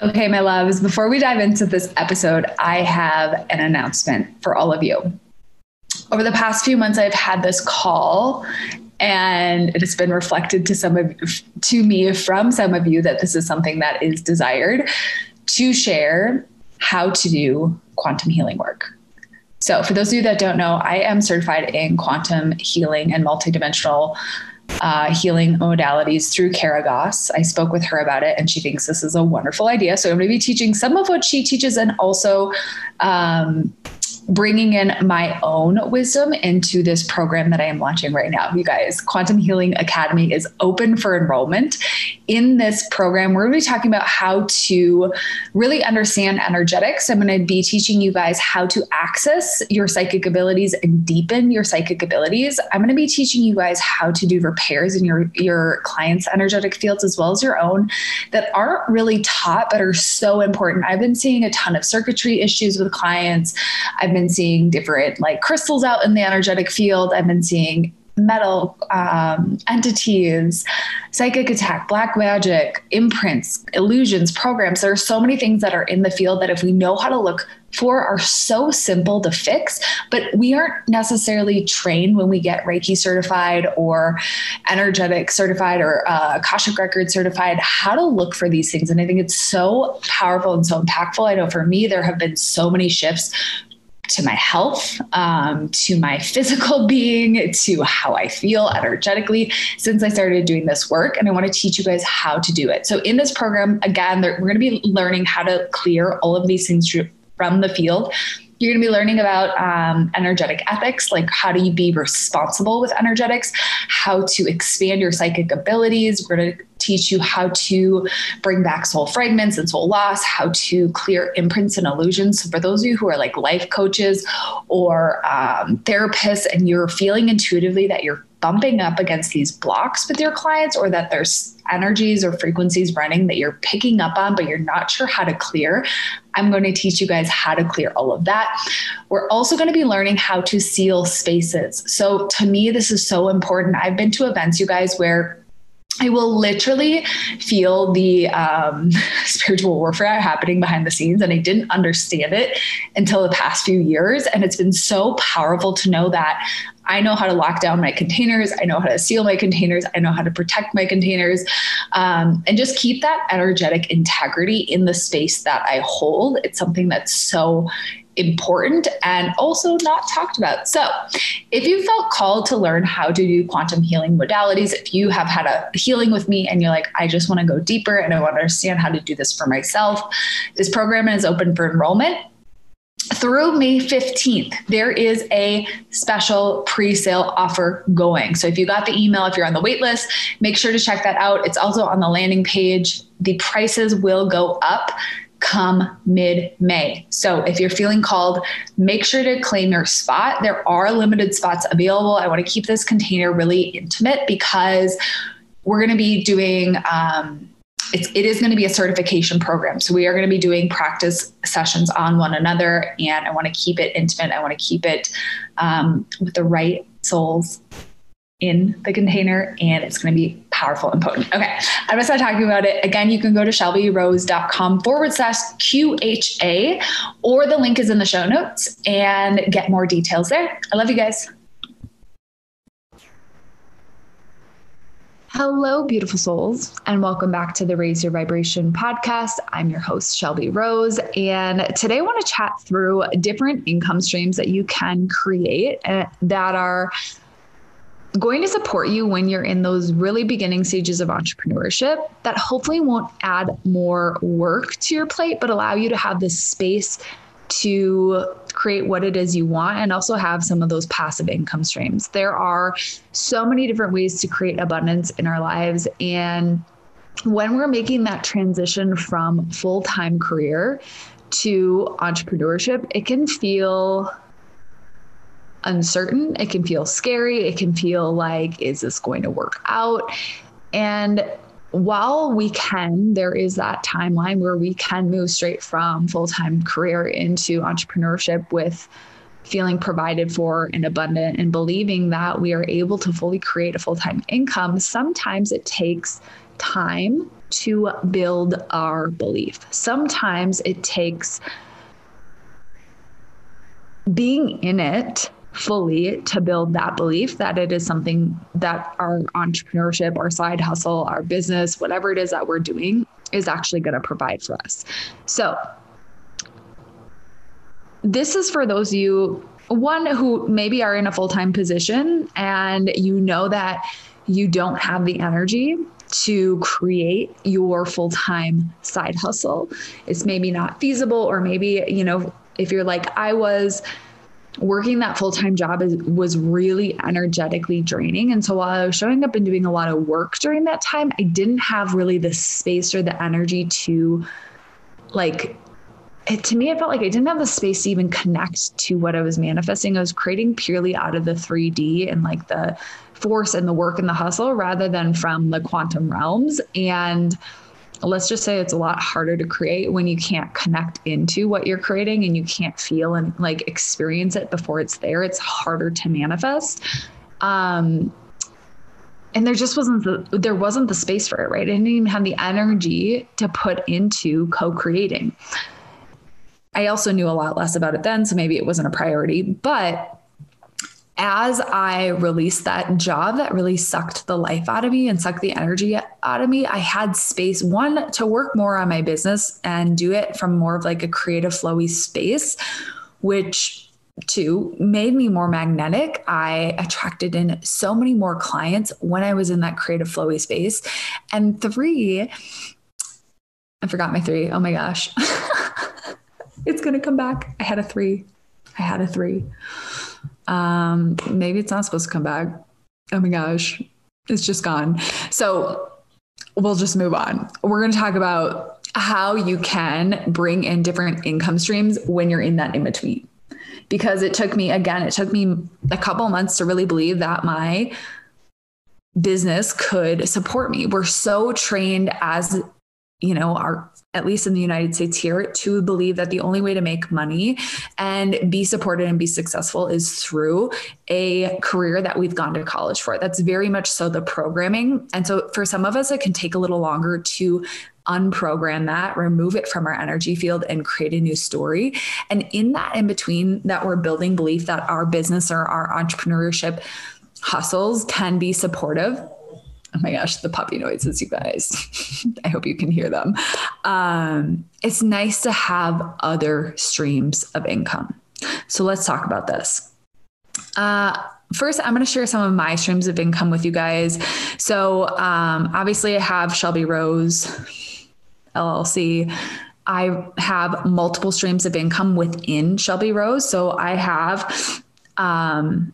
Okay, my loves, before we dive into this episode, I have an announcement for all of you. Over the past few months, I've had this call and it has been reflected to some of to me from some of you that this is something that is desired to share how to do quantum healing work. So, for those of you that don't know, I am certified in quantum healing and multidimensional uh, healing modalities through Kara Goss. I spoke with her about it and she thinks this is a wonderful idea. So I'm going to be teaching some of what she teaches and also um, bringing in my own wisdom into this program that I am launching right now. You guys, Quantum Healing Academy is open for enrollment. In this program, we're going to be talking about how to really understand energetics. I'm going to be teaching you guys how to access your psychic abilities and deepen your psychic abilities. I'm going to be teaching you guys how to do repairs in your your clients' energetic fields as well as your own that aren't really taught but are so important. I've been seeing a ton of circuitry issues with clients. I've I've been seeing different like crystals out in the energetic field. I've been seeing metal um, entities, psychic attack, black magic, imprints, illusions, programs. There are so many things that are in the field that if we know how to look for are so simple to fix, but we aren't necessarily trained when we get Reiki certified or energetic certified or uh, Akashic record certified how to look for these things. And I think it's so powerful and so impactful. I know for me, there have been so many shifts to my health, um, to my physical being, to how I feel energetically since I started doing this work. And I want to teach you guys how to do it. So, in this program, again, we're going to be learning how to clear all of these things from the field you're going to be learning about um, energetic ethics, like how do you be responsible with energetics, how to expand your psychic abilities. We're going to teach you how to bring back soul fragments and soul loss, how to clear imprints and illusions. So for those of you who are like life coaches or um, therapists and you're feeling intuitively that you're bumping up against these blocks with your clients or that there's energies or frequencies running that you're picking up on, but you're not sure how to clear, I'm going to teach you guys how to clear all of that. We're also going to be learning how to seal spaces. So, to me, this is so important. I've been to events, you guys, where I will literally feel the um, spiritual warfare happening behind the scenes, and I didn't understand it until the past few years. And it's been so powerful to know that I know how to lock down my containers. I know how to seal my containers. I know how to protect my containers um, and just keep that energetic integrity in the space that I hold. It's something that's so important and also not talked about. So, if you felt called to learn how to do quantum healing modalities, if you have had a healing with me and you're like, I just want to go deeper and I want to understand how to do this for myself, this program is open for enrollment. Through May 15th, there is a special pre sale offer going. So, if you got the email, if you're on the wait list, make sure to check that out. It's also on the landing page. The prices will go up come mid May. So if you're feeling called, make sure to claim your spot. There are limited spots available. I want to keep this container really intimate because we're going to be doing. Um, it's, it is going to be a certification program. So we are going to be doing practice sessions on one another, and I want to keep it intimate. I want to keep it um, with the right souls in the container and it's going to be powerful and potent. Okay, I'm going to start talking about it. Again, you can go to shelbyrose.com forward slash QHA or the link is in the show notes and get more details there. I love you guys. Hello, beautiful souls, and welcome back to the Raise Your Vibration podcast. I'm your host, Shelby Rose, and today I want to chat through different income streams that you can create eh, that are going to support you when you're in those really beginning stages of entrepreneurship that hopefully won't add more work to your plate, but allow you to have this space to create what it is you want and also have some of those passive income streams. There are so many different ways to create abundance in our lives. And when we're making that transition from full time career to entrepreneurship, it can feel uncertain. It can feel scary. It can feel like, is this going to work out? And while we can, there is that timeline where we can move straight from full time career into entrepreneurship with feeling provided for and abundant and believing that we are able to fully create a full time income. Sometimes it takes time to build our belief. Sometimes it takes being in it fully to build that belief that it is something that our entrepreneurship, our side hustle, our business, whatever it is that we're doing is actually going to provide for us. So, this is for those of you one who maybe are in a full-time position and you know that you don't have the energy to create your full-time side hustle. It's maybe not feasible or maybe, you know, if you're like I was working that full-time job is, was really energetically draining. And so while i was showing up and doing a lot of work during that time i didn't have really the space or the energy to like it, to me it felt like i didn't have the space to even connect to what i was manifesting. I was creating purely out of the 3d and like the force and the work and the hustle rather than from the quantum realms. And let's just say it's a lot harder to create when you can't connect into what you're creating and you can't feel and like experience it before it's there. It's harder to manifest. Um, and there just wasn't the there wasn't the space for it, right? I didn't even have the energy to put into co-creating. I also knew a lot less about it then, so maybe it wasn't a priority, but as I released that job that really sucked the life out of me and sucked the energy out of me, I had space, one, to work more on my business and do it from more of like a creative, flowy space, which two made me more magnetic. I attracted in so many more clients when I was in that creative, flowy space. And three, I forgot my three. Oh my gosh. it's going to come back. I had a three. I had a three. Um, maybe it's not supposed to come back. Oh my gosh, it's just gone. So we'll just move on. We're going to talk about how you can bring in different income streams when you're in that in between. Because it took me, again, it took me a couple months to really believe that my business could support me. We're so trained as you know, our at least in the United States here, to believe that the only way to make money and be supported and be successful is through a career that we've gone to college for. That's very much so the programming. And so for some of us, it can take a little longer to unprogram that, remove it from our energy field, and create a new story. And in that in between, that we're building belief that our business or our entrepreneurship hustles can be supportive oh my gosh, the puppy noises, you guys. I hope you can hear them. Um, it's nice to have other streams of income. So let's talk about this. Uh, first, I'm going to share some of my streams of income with you guys. So, um, obviously, I have Shelby Rose LLC. I have multiple streams of income within Shelby Rose. So, I have um,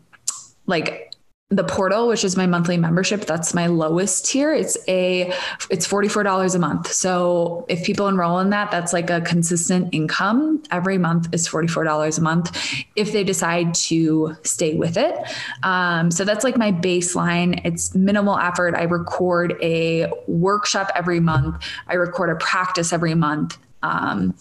like the portal which is my monthly membership that's my lowest tier. It's a it's $44 a month. So if people enroll in that that's like a consistent income. Every month is $44 a month if they decide to stay with it. Um, so that's like my baseline. It's minimal effort. I record a workshop every month. I record a practice every month. Um,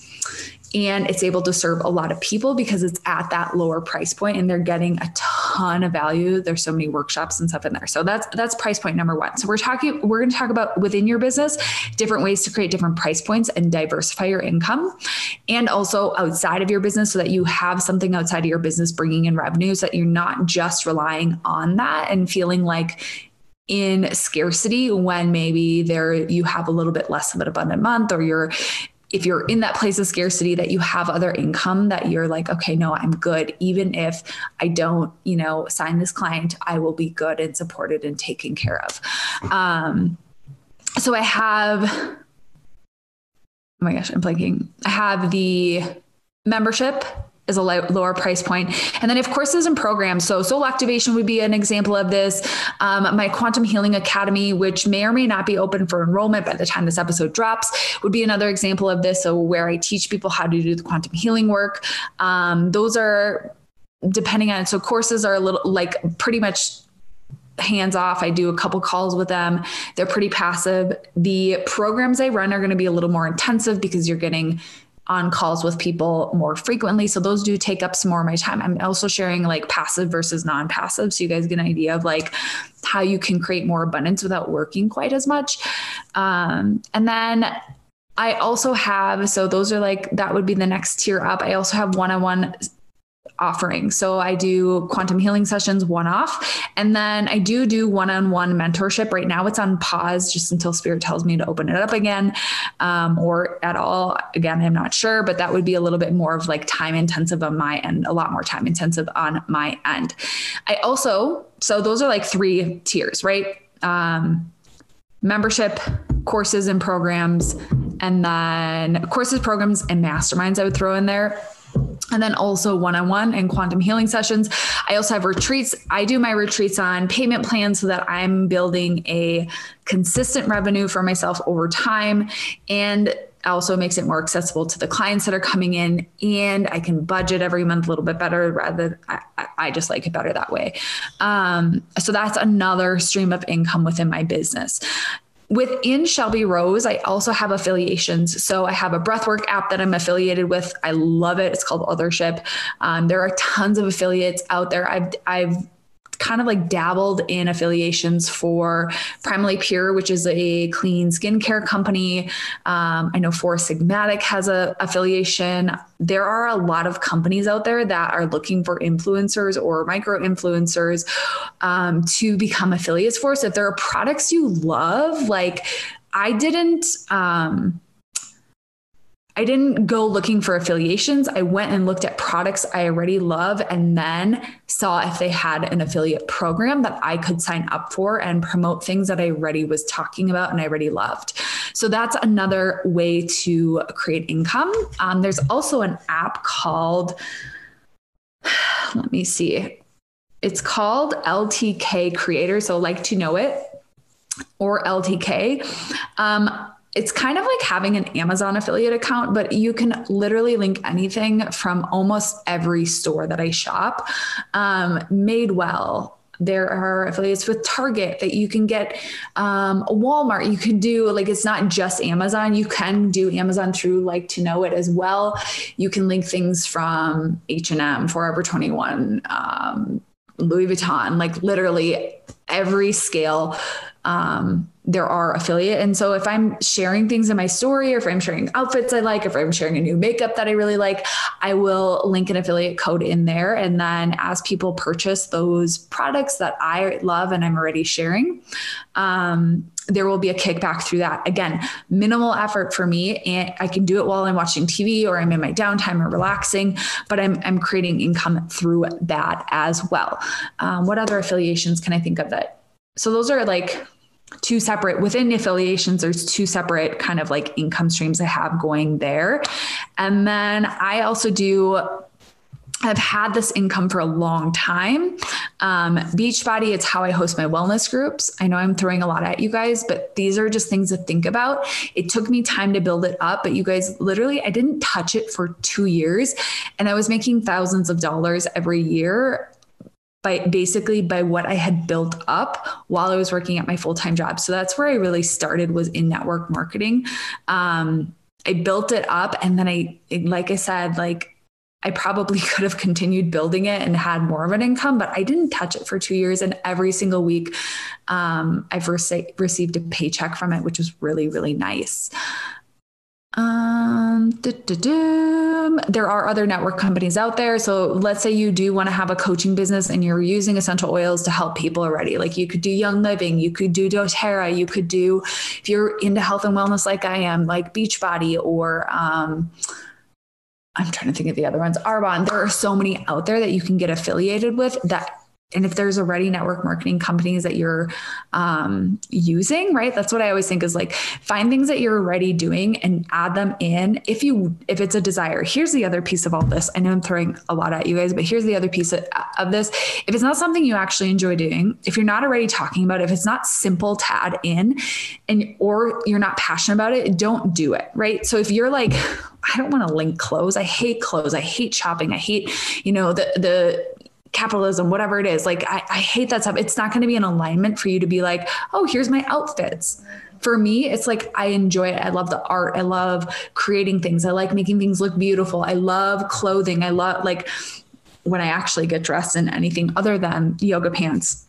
and it's able to serve a lot of people because it's at that lower price point and they're getting a ton of value. There's so many workshops and stuff in there. So that's that's price point number one. So we're talking we're going to talk about within your business different ways to create different price points and diversify your income. And also outside of your business so that you have something outside of your business bringing in revenue so that you're not just relying on that and feeling like in scarcity when maybe there you have a little bit less of an abundant month or you're if you're in that place of scarcity that you have other income that you're like okay no i'm good. Even if i don't you know sign this client i will be good and supported and taken care of. Um, so i have oh my gosh i'm blanking. I have the membership is a lower price point. And then, of course, there's in programs. So, Soul Activation would be an example of this. Um, my Quantum Healing Academy, which may or may not be open for enrollment by the time this episode drops, would be another example of this. So, where I teach people how to do the quantum healing work. Um, those are depending on so courses are a little like pretty much hands off. I do a couple calls with them. They're pretty passive. The programs I run are going to be a little more intensive because you're getting on calls with people more frequently. So those do take up some more of my time. I'm also sharing like passive versus non passive. So you guys get an idea of like how you can create more abundance without working quite as much. Um, and then I also have, so those are like, that would be the next tier up. I also have one on one offering. So I do quantum healing sessions one off, and then I do do one on one mentorship. Right now, it's on pause just until Spirit tells me to open it up again, um, or at all. Again, I'm not sure, but that would be a little bit more of like time intensive on my end, a lot more time intensive on my end. I also, so those are like three tiers, right? Um, membership, courses and programs, and then courses, programs, and masterminds I would throw in there and then also one-on-one and quantum healing sessions. I also have retreats. I do my retreats on payment plans so that i'm building a consistent revenue for myself over time. And also makes it more accessible to the clients that are coming in. And i can budget every month a little bit better rather i, I just like it better that way. Um, so that's another stream of income within my business Within Shelby Rose, I also have affiliations. So I have a breathwork app that I'm affiliated with. I love it. It's called Othership. Um, there are tons of affiliates out there. I've I've kind of like dabbled in affiliations for Primally Pure, which is a clean skincare company. Um, I know Four Sigmatic has a affiliation. There are a lot of companies out there that are looking for influencers or micro influencers um, to become affiliates for. So if there are products you love, like I didn't. Um, I didn't go looking for affiliations. I went and looked at products I already love and then saw if they had an affiliate program that I could sign up for and promote things that I already was talking about and I already loved. So that's another way to create income. Um, there's also an app called, let me see, it's called LTK Creator. So like to know it or LTK. Um, it's kind of like having an Amazon affiliate account, but you can literally link anything from almost every store that I shop. Um, Madewell, there are affiliates with Target that you can get um, Walmart. You can do like it's not just Amazon. You can do Amazon through like to know it as well. You can link things from H and M, Forever Twenty One, um, Louis Vuitton, like literally every scale. Um, there are affiliate. And so if I'm sharing things in my story or if I'm sharing outfits I like, if I'm sharing a new makeup that I really like, I will link an affiliate code in there. And then as people purchase those products that I love and I'm already sharing, um, there will be a kickback through that. Again, minimal effort for me. And I can do it while I'm watching TV or I'm in my downtime or relaxing, but I'm, I'm creating income through that as well. Um, what other affiliations can I think of that? So those are like two separate within affiliations there's two separate kind of like income streams i have going there and then i also do I've had this income for a long time. Um, Beachbody, it's how I host my wellness groups. I know I'm throwing a lot at you guys, but these are just things to think about. It took me time to build it up, but you guys, literally, I didn't touch it for two years and I was making thousands of dollars every year by basically by what I had built up while I was working at my full-time job. So that's where I really started was in network marketing. Um, I built it up and then I like I said like I probably could have continued building it and had more of an income, but I didn't touch it for two years. And every single week, um, I've received a paycheck from it, which was really, really nice. Um, there are other network companies out there. So let's say you do want to have a coaching business and you're using essential oils to help people already. Like you could do Young Living, you could do doTERRA, you could do, if you're into health and wellness like I am, like Beachbody or, um, I'm trying to think of the other ones. Arbonne. There are so many out there that you can get affiliated with that and if there's already network marketing companies that you're um, using right that's what i always think is like find things that you're already doing and add them in if you if it's a desire here's the other piece of all this i know i'm throwing a lot at you guys but here's the other piece of, of this if it's not something you actually enjoy doing if you're not already talking about it if it's not simple to add in and or you're not passionate about it don't do it right so if you're like I don't want to link clothes. I hate clothes. I hate shopping. I hate, you know, the the capitalism, whatever it is. Like, I, I hate that stuff. It's not going to be an alignment for you to be like, oh, here's my outfits. For me, it's like I enjoy it. I love the art. I love creating things. I like making things look beautiful. I love clothing. I love, like, when I actually get dressed in anything other than yoga pants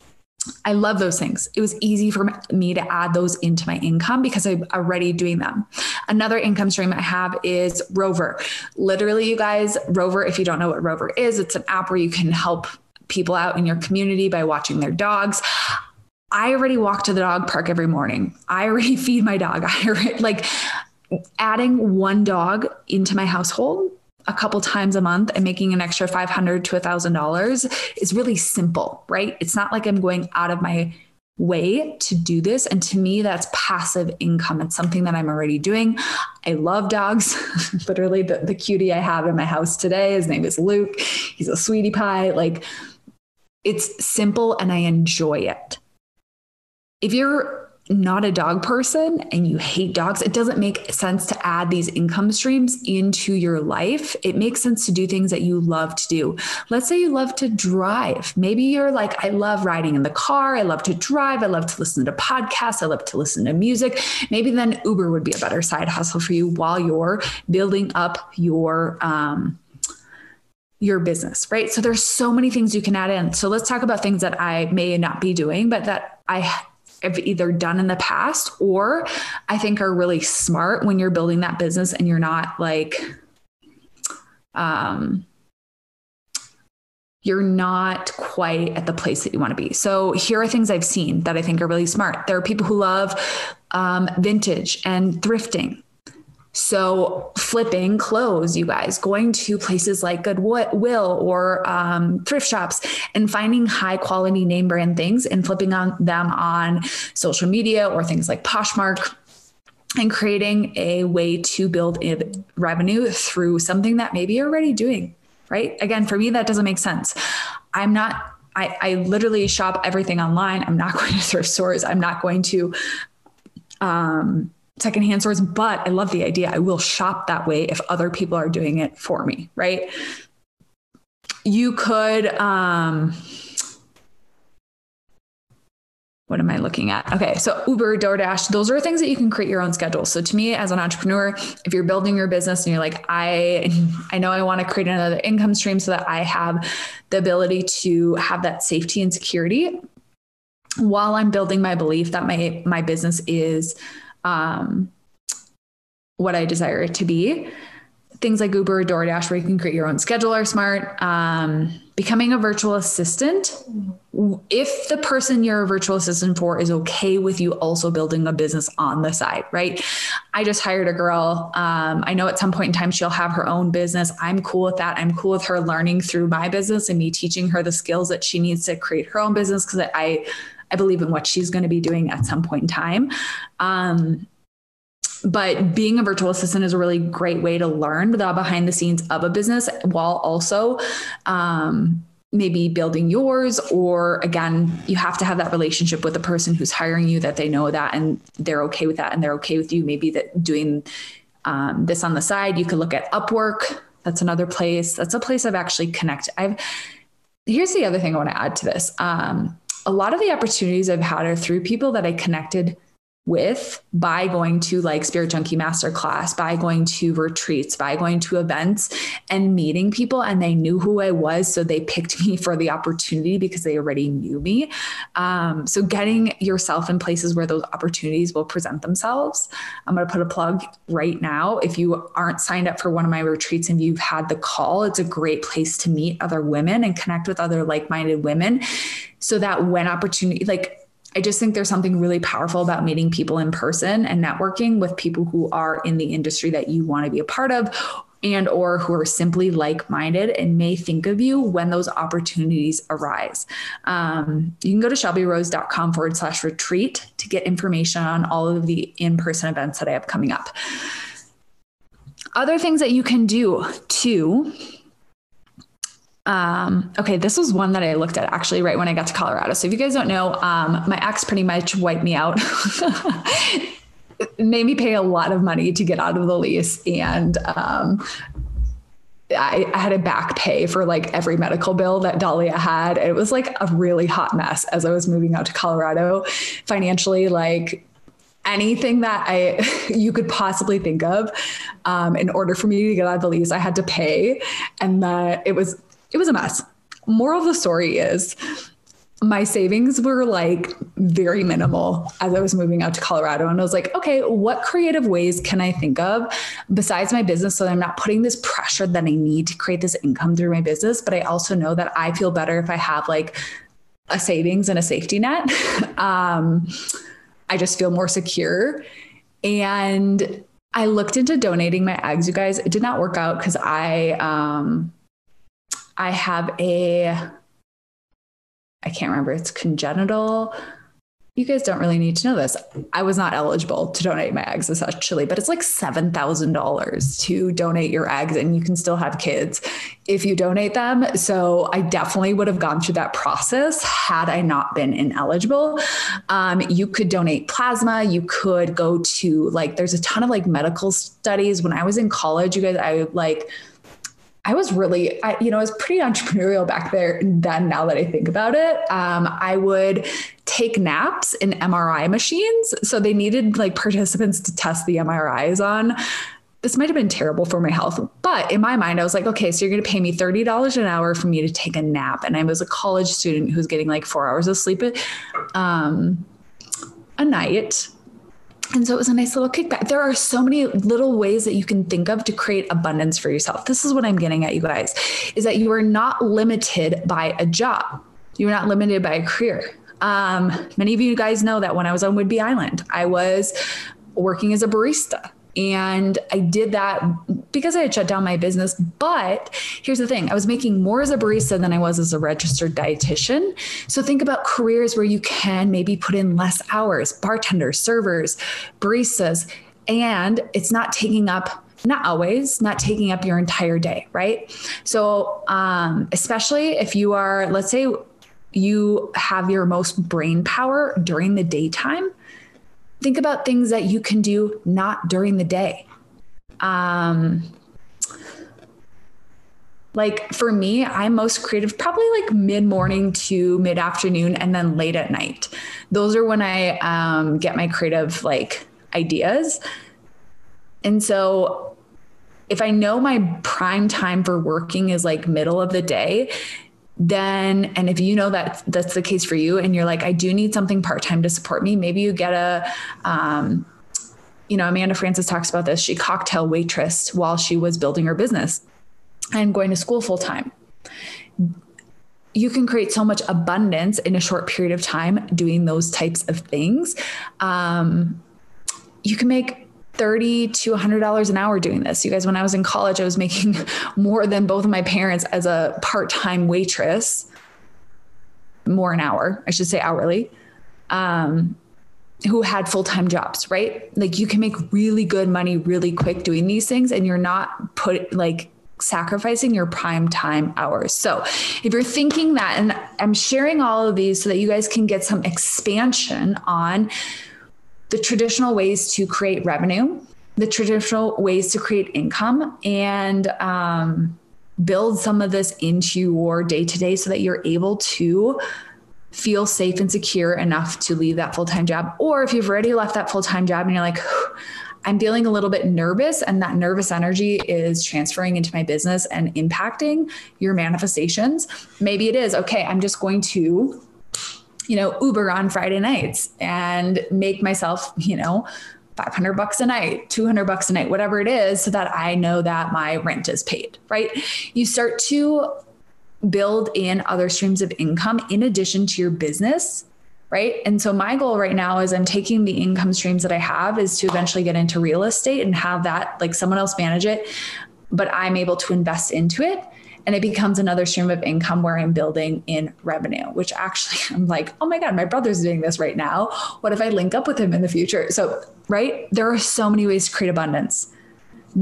I love those things. It was easy for me to add those into my income because I'm already doing them. Another income stream I have is Rover. Literally, you guys, Rover, if you don't know what Rover is, it's an app where you can help people out in your community by watching their dogs. I already walk to the dog park every morning. I already feed my dog. I already, like adding one dog into my household a couple times a month and making an extra 500 to a $1000 is really simple right? It's not like i'm going out of my way to do this. And to me that's passive income. It's something that i'm already doing. I love dogs. Literally the, the cutie i have in my house today his name is luke. He's a sweetie pie. Like it's simple and i enjoy it. If you're not a dog person and you hate dogs, it doesn't make sense to add these income streams into your life. It makes sense to do things that you love to do. Let's say you love to drive. Maybe you're like, I love riding in the car. I love to drive. I love to listen to podcasts. I love to listen to music. Maybe then Uber would be a better side hustle for you while you're building up your, um, your business, right? So there's so many things you can add in. So let's talk about things that I may not be doing, but that I have either done in the past or I think are really smart when you're building that business and you're not like, um, you're not quite at the place that you want to be. So here are things I've seen that I think are really smart. There are people who love um, vintage and thrifting. So, flipping clothes, you guys, going to places like Goodwill or um, thrift shops and finding high quality name brand things and flipping on them on social media or things like Poshmark and creating a way to build revenue through something that maybe you're already doing, right? Again, for me, that doesn't make sense. I'm not I, I, literally shop everything online. I'm not going to thrift stores. I'm not going to um, secondhand stores, but I love the idea. I will shop that way if other people are doing it for me, right? You could um what am I looking at? Okay, so Uber, DoorDash, those are things that you can create your own schedule. So to me as an entrepreneur, if you're building your business and you're like I I know I want to create another income stream so that I have the ability to have that safety and security while I'm building my belief that my my business is um, what I desire it to be. Things like Uber or DoorDash, where you can create your own schedule, are smart. Um, becoming a virtual assistant, if the person you're a virtual assistant for is okay with you also building a business on the side, right? I just hired a girl. Um, I know at some point in time she'll have her own business. I'm cool with that. I'm cool with her learning through my business and me teaching her the skills that she needs to create her own business because I I believe in what she's going to be doing at some point in time. Um, but being a virtual assistant is a really great way to learn the behind the scenes of a business while also um, maybe building yours or again you have to have that relationship with the person who's hiring you that they know that and they're okay with that and they're okay with you maybe that doing um, this on the side. You could look at upwork. That's another place. That's a place i've actually connected i've here's the other thing i want to add to this. Um, a lot of the opportunities I've had are through people that I connected with by going to like Spirit Junkie Masterclass, by going to retreats, by going to events and meeting people. And they knew who I was. So they picked me for the opportunity because they already knew me. Um, so getting yourself in places where those opportunities will present themselves. I'm going to put a plug right now. If you aren't signed up for one of my retreats and you've had the call, it's a great place to meet other women and connect with other like minded women so that when opportunity, like, I just think there's something really powerful about meeting people in person and networking with people who are in the industry that you want to be a part of and or who are simply like-minded and may think of you when those opportunities arise. Um, you can go to shelbyrose.com forward slash retreat to get information on all of the in-person events that i have coming up. Other things that you can do too um, okay, this was one that I looked at actually right when I got to Colorado. So if you guys don't know, um, my ex pretty much wiped me out. made me pay a lot of money to get out of the lease and um, I, I, had a back pay for like every medical bill that Dahlia had. It was like a really hot mess as I was moving out to Colorado financially. Like anything that I you could possibly think of, um, in order for me to get out of the lease, I had to pay, and that it was it was a mess. Moral of the story is my savings were like very minimal as I was moving out to Colorado. And I was like, okay, what creative ways can I think of besides my business so I'm not putting this pressure that I need to create this income through my business? But I also know that I feel better if I have like a savings and a safety net. um, I just feel more secure. And I looked into donating my eggs, you guys. It did not work out because I, um, I have a, I can't remember, it's congenital. You guys don't really need to know this. I was not eligible to donate my eggs essentially, but it's like $7,000 to donate your eggs and you can still have kids if you donate them. So I definitely would have gone through that process had I not been ineligible. Um, you could donate plasma. You could go to like, there's a ton of like medical studies. When I was in college, you guys, I like, I was really, I, you know, I was pretty entrepreneurial back there then. Now that I think about it, um, I would take naps in MRI machines. So they needed like participants to test the MRIs on. This might have been terrible for my health, but in my mind, I was like, okay, so you're going to pay me $30 an hour for me to take a nap. And I was a college student who's getting like four hours of sleep um, a night and so it was a nice little kickback. There are so many little ways that you can think of to create abundance for yourself. This is what I'm getting at, you guys, is that you are not limited by a job. You're not limited by a career. Um, many of you guys know that when I was on Whidbey Island, I was working as a barista. And I did that because I had shut down my business. But here's the thing I was making more as a barista than I was as a registered dietitian. So think about careers where you can maybe put in less hours bartenders, servers, baristas, and it's not taking up not always not taking up your entire day right so um, especially if you are let's say you have your most brain power during the daytime think about things that you can do not during the day. Um, like for me, I'm most creative probably like mid morning to mid afternoon and then late at night. Those are when I um, get my creative like ideas. And so if I know my prime time for working is like middle of the day, then and if you know that that's the case for you and you're like i do need something part-time to support me maybe you get a um, you know Amanda Frances talks about this. She cocktail waitress while she was building her business and going to school full-time. You can create so much abundance in a short period of time doing those types of things. Um, you can make 30 to $100 an hour doing this. You guys, when I was in college, I was making more than both of my parents as a part time waitress, more an hour, I should say hourly, um, who had full time jobs, right? Like you can make really good money really quick doing these things, and you're not put like sacrificing your prime time hours. So, if you're thinking that, and I'm sharing all of these so that you guys can get some expansion on the traditional ways to create revenue, the traditional ways to create income, and um, build some of this into your day to day so that you're able to feel safe and secure enough to leave that full time job. Or if you've already left that full time job and you're like, I'm feeling a little bit nervous, and that nervous energy is transferring into my business and impacting your manifestations. Maybe it is okay, I'm just going to, you know, Uber on Friday nights and make myself, you know, 500 bucks a night, 200 bucks a night, whatever it is, so that I know that my rent is paid, right? You start to build in other streams of income in addition to your business right and so my goal right now is i'm taking the income streams that i have is to eventually get into real estate and have that like someone else manage it but i'm able to invest into it and it becomes another stream of income where i'm building in revenue which actually i'm like oh my god my brother's doing this right now. What if i link up with him in the future? So right? There are so many ways to create abundance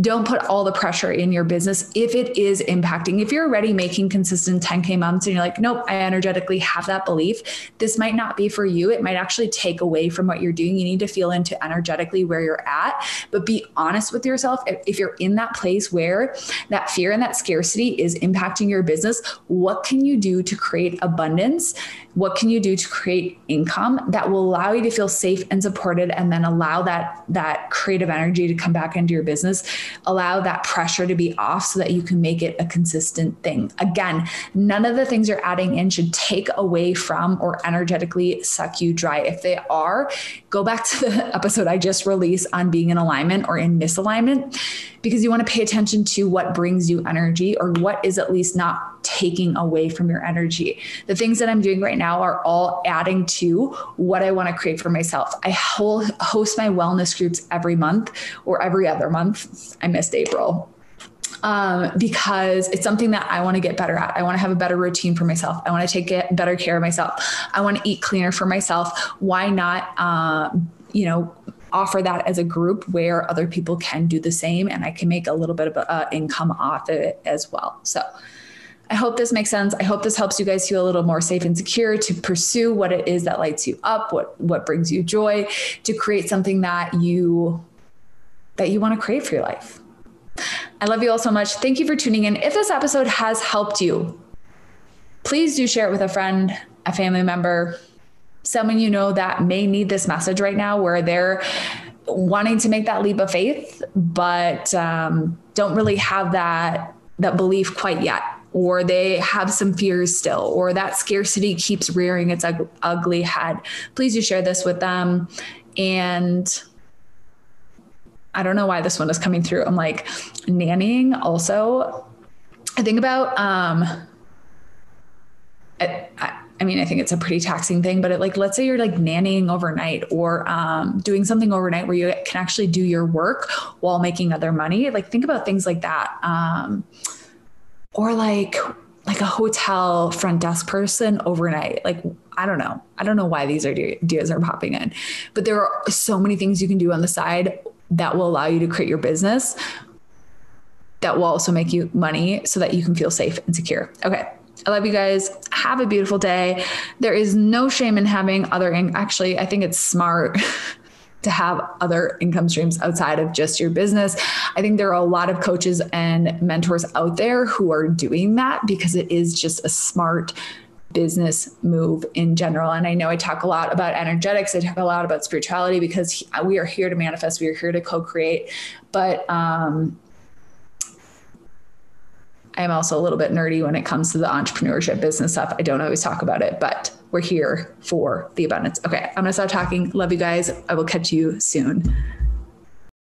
don't put all the pressure in your business if it is impacting. If you're already making consistent 10K months and you're like, nope, I energetically have that belief, this might not be for you. It might actually take away from what you're doing. You need to feel into energetically where you're at, but be honest with yourself. If you're in that place where that fear and that scarcity is impacting your business, what can you do to create abundance? What can you do to create income that will allow you to feel safe and supported and then allow that that creative energy to come back into your business allow that pressure to be off so that you can make it a consistent thing. Again, none of the things you're adding in should take away from or energetically suck you dry. If they are, go back to the episode I just released on being in alignment or in misalignment because you want to pay attention to what brings you energy or what is at least not taking away from your energy. The things that I'm doing right now are all adding to what I want to create for myself. I host my wellness groups every month or every other month. I missed April um, because it's something that I want to get better at. I want to have a better routine for myself. I want to take better care of myself. I want to eat cleaner for myself. Why not, uh, you know, offer that as a group where other people can do the same and I can make a little bit of uh, income off of it as well. So I hope this makes sense. I hope this helps you guys feel a little more safe and secure to pursue what it is that lights you up, what what brings you joy, to create something that you that you want to create for your life. I love you all so much. Thank you for tuning in. If this episode has helped you, please do share it with a friend, a family member, someone you know that may need this message right now where they're wanting to make that leap of faith but um, don't really have that that belief quite yet or they have some fears still or that scarcity keeps rearing its ug- ugly head please do share this with them and i don't know why this one is coming through i'm like nannying also i think about um I, I, I mean, I think it's a pretty taxing thing, but it, like, let's say you're like nannying overnight or um, doing something overnight where you can actually do your work while making other money. Like, think about things like that. Um, or like, like a hotel front desk person overnight. Like, I don't know. I don't know why these ideas are popping in, but there are so many things you can do on the side that will allow you to create your business that will also make you money so that you can feel safe and secure. Okay. I love you guys. Have a beautiful day. There is no shame in having other, actually, I think it's smart. to have other income streams outside of just your business. I think there are a lot of coaches and mentors out there who are doing that because it is just a smart business move in general. And I know I talk a lot about energetics, I talk a lot about spirituality because we are here to manifest, we are here to co create. But um, I'm also a little bit nerdy when it comes to the entrepreneurship business stuff. I don't always talk about it, but we're here for the abundance. Okay, I'm gonna stop talking. Love you guys. I will catch you soon.